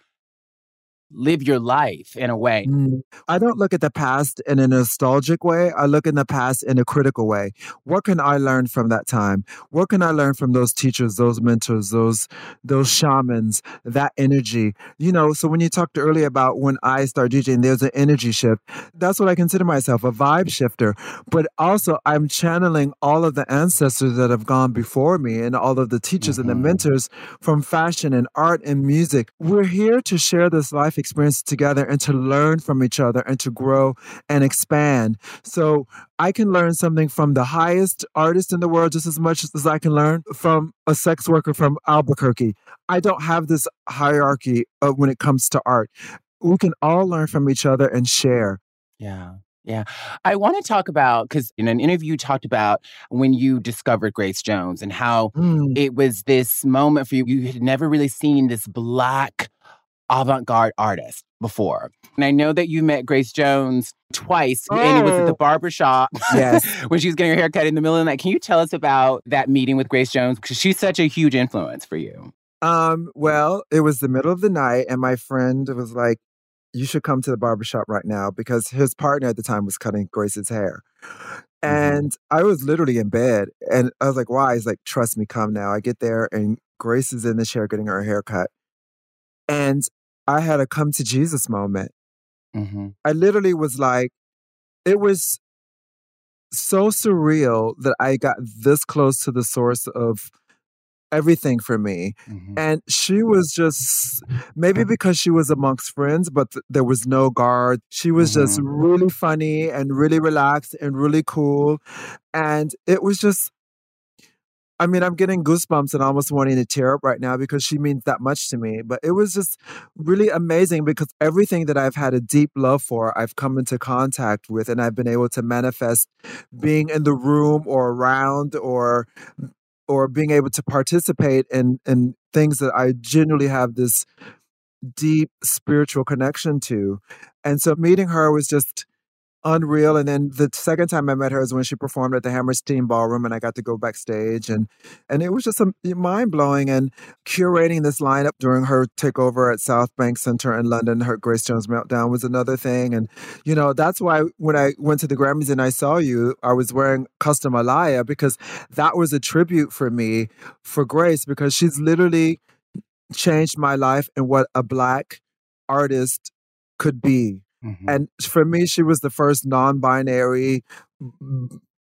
live your life in a way. Mm. I don't look at the past in a nostalgic way. I look in the past in a critical way. What can I learn from that time? What can I learn from those teachers, those mentors, those those shamans, that energy? You know, so when you talked earlier about when I start DJing, there's an energy shift. That's what I consider myself, a vibe shifter. But also I'm channeling all of the ancestors that have gone before me and all of the teachers and the Mhm. mentors from fashion and art and music. We're here to share this life experience together and to learn from each other and to grow and expand. So I can learn something from the highest artist in the world just as much as I can learn from a sex worker from Albuquerque. I don't have this hierarchy when it comes to art. We can all learn from each other and share. Yeah. Yeah. I want to talk about because in an interview you talked about when you discovered Grace Jones and how Mm. it was this moment for you. You had never really seen this black avant garde artist before. And I know that you met Grace Jones twice and it was at the Oh. barber shop Yes. *laughs* when she was getting her hair cut in the middle of the night. Can you tell us about that meeting with Grace Jones? Because she's such a huge influence for you. Um, well, it was the middle of the night, and my friend was like, You should come to the barbershop right now because his partner at the time was cutting Grace's hair. And I was literally in bed, and I was like, Why? He's like, Trust me, come now. I get there, and Grace is in the chair getting her hair cut. And I had a come to Jesus moment. Mm-hmm. I literally was like, it was so surreal that I got this close to the source of everything for me. Mm-hmm. And she was just maybe *laughs* because she was amongst friends, but th- there was no guard. She was just really funny and really relaxed and really cool. And it was just, I mean, I'm getting goosebumps and almost wanting to tear up right now because she means that much to me. But it was just really amazing because everything that I've had a deep love for, I've come into contact with and I've been able to manifest being in the room or around or or being able to participate in in things that I genuinely have this deep spiritual connection to. And so meeting her was just unreal. And then the second time I met her is when she performed at the Hammerstein Ballroom and I got to go backstage and and it was just mind blowing and curating this lineup during her takeover at South Bank Center in London, her Grace Jones meltdown was another thing. And you know, that's why when I went to the Grammys and I saw you, I was wearing custom Alaia because that was a tribute for me for Grace because she's literally changed my life and what a black artist could be. Mm-hmm. And for me, she was the first non binary,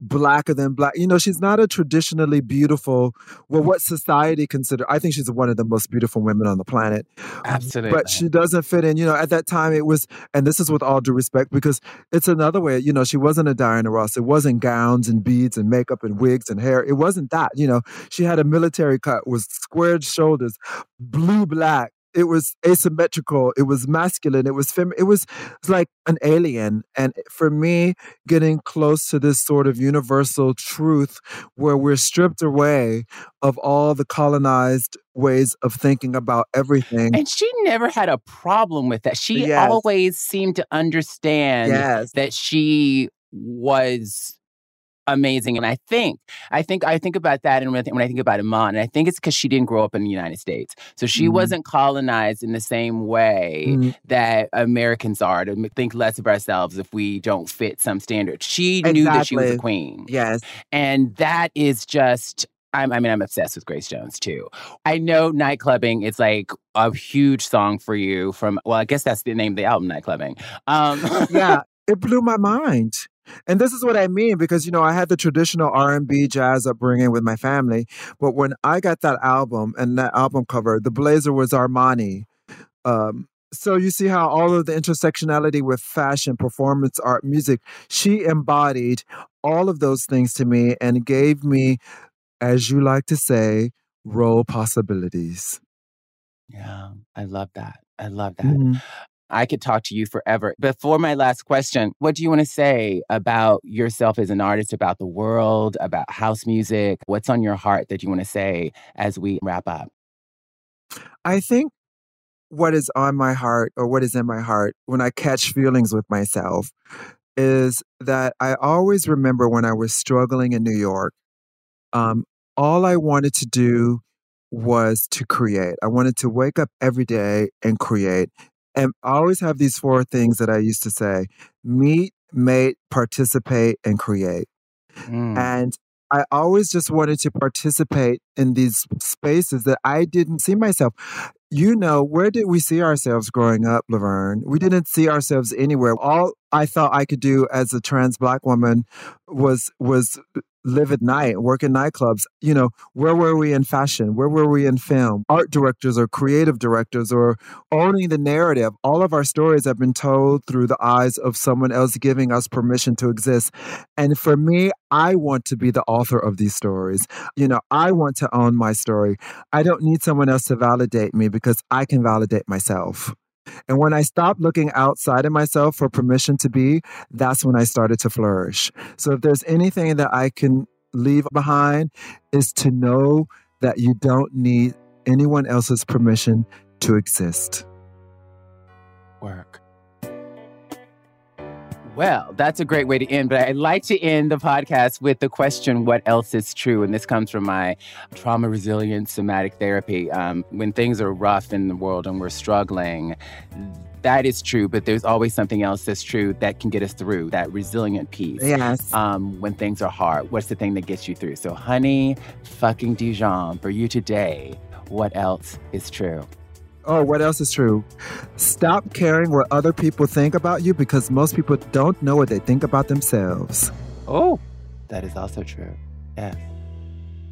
blacker than black. You know, she's not a traditionally beautiful, well, what society consider. I think she's one of the most beautiful women on the planet. Absolutely. But she doesn't fit in. You know, at that time it was, and this is with all due respect, because it's another way, you know, she wasn't a Diana Ross. It wasn't gowns and beads and makeup and wigs and hair. It wasn't that. You know, she had a military cut, was squared shoulders, blue black. It was asymmetrical. It was masculine. It was fem. It was, it was like an alien. And for me, getting close to this sort of universal truth, where we're stripped away of all the colonized ways of thinking about everything. And she never had a problem with that. She Yes. always seemed to understand yes. that she was amazing. And I think, I think, I think about that, and when I think, when I think about Iman, and I think it's because she didn't grow up in the United States, so she Mhm. wasn't colonized in the same way Mm, that Americans are to think less of ourselves if we don't fit some standard. She knew that she was a queen, Yes. and that is just. I'm, I mean, I'm obsessed with Grace Jones too. I know nightclubbing is like a huge song for you. From well, I guess that's the name of the album, nightclubbing. Um, yeah, *laughs* it blew my mind And this is what I mean because you know I had the traditional R&B jazz upbringing with my family, but when I got that album and that album cover, the blazer was Armani. Um, so you see how all of the intersectionality with fashion, performance art, music, she embodied all of those things to me and gave me, as you like to say, role possibilities. Yeah, I love that. I love that. Mm-hmm. I could talk to you forever. Before my last question, what do you want to say about yourself as an artist, about the world, about house music? What's on your heart that you want to say as we wrap up? I think what is on my heart or what is in my heart when I catch feelings with myself is that I always remember when I was struggling in New York, um, all I wanted to do was to create. I wanted to wake up every day and create. And I always have these four things that I used to say meet, mate, participate, and create. Mm. And I always just wanted to participate in these spaces that I didn't see myself. You know, where did we see ourselves growing up, Laverne? We didn't see ourselves anywhere. All I thought I could do as a trans black woman was was live at night, work in nightclubs. You know, where were we in fashion? Where were we in film? Art directors or creative directors or owning the narrative. All of our stories have been told through the eyes of someone else giving us permission to exist. And for me, I want to be the author of these stories. You know, I want to own my story. I don't need someone else to validate me because I can validate myself. And when I stopped looking outside of myself for permission to be, that's when I started to flourish. So if there's anything that I can leave behind, is to know that you don't need anyone else's permission to exist. Work. Well, that's a great way to end, but I'd like to end the podcast with the question what else is true? And this comes from my trauma resilient somatic therapy. Um, when things are rough in the world and we're struggling, that is true, but there's always something else that's true that can get us through that resilient piece. Yes. Um, when things are hard, what's the thing that gets you through? So, honey, fucking Dijon, for you today, what else is true? Oh, what else is true? Stop caring what other people think about you because most people don't know what they think about themselves. Oh, that is also true. F.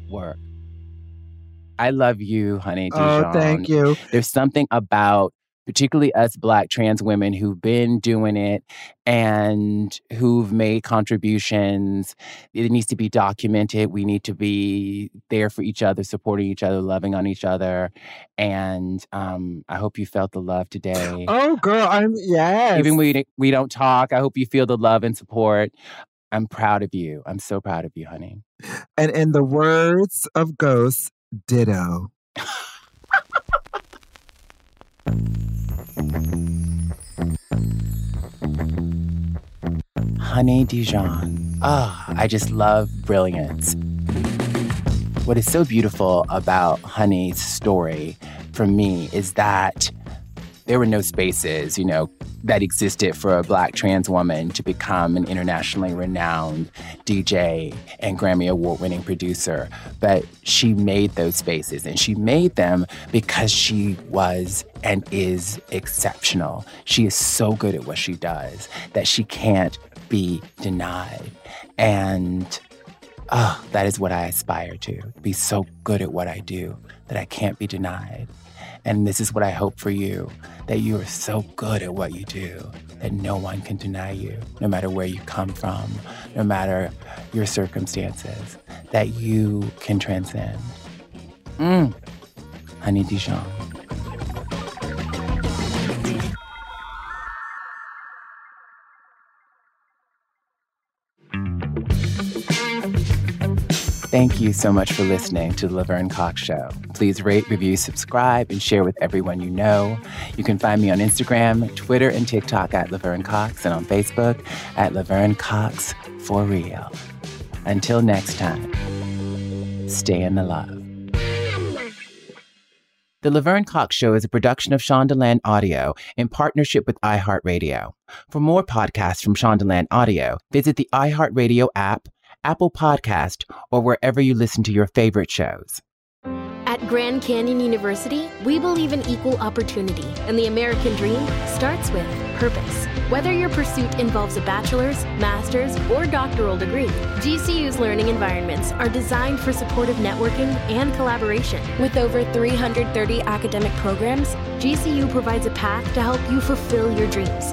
Work. I love you, honey. Dijon. Oh, thank you. There's something about particularly us black trans women who've been doing it and who've made contributions. It needs to be documented. We need to be there for each other, supporting each other, loving on each other. And um, I hope you felt the love today. Oh, girl, I'm yes. Even we we don't talk, I hope you feel the love and support. I'm proud of you. I'm so proud of you, honey. And in the words of Ghost, ditto. *laughs* Honey Dijon. Ah, oh, I just love brilliance. What is so beautiful about Honey's story for me is that there were no spaces, you know, that existed for a black trans woman to become an internationally renowned DJ and Grammy Award winning producer. But she made those spaces and she made them because she was and is exceptional. She is so good at what she does that she can't be denied. And oh, that is what I aspire to be so good at what I do that I can't be denied. And this is what I hope for you that you are so good at what you do that no one can deny you, no matter where you come from, no matter your circumstances, that you can transcend. Mm. Honey Dijon. Thank you so much for listening to the Laverne Cox Show. Please rate, review, subscribe, and share with everyone you know. You can find me on Instagram, Twitter, and TikTok at Laverne Cox, and on Facebook at Laverne Cox for real. Until next time, stay in the love. The Laverne Cox Show is a production of Shondaland Audio in partnership with iHeartRadio. For more podcasts from Shondaland Audio, visit the iHeartRadio app Apple Podcast, or wherever you listen to your favorite shows. At Grand Canyon University, we believe in equal opportunity, and the American dream starts with purpose. Whether your pursuit involves a bachelor's, master's, or doctoral degree, GCU's learning environments are designed for supportive networking and collaboration. With over 330 academic programs, GCU provides a path to help you fulfill your dreams.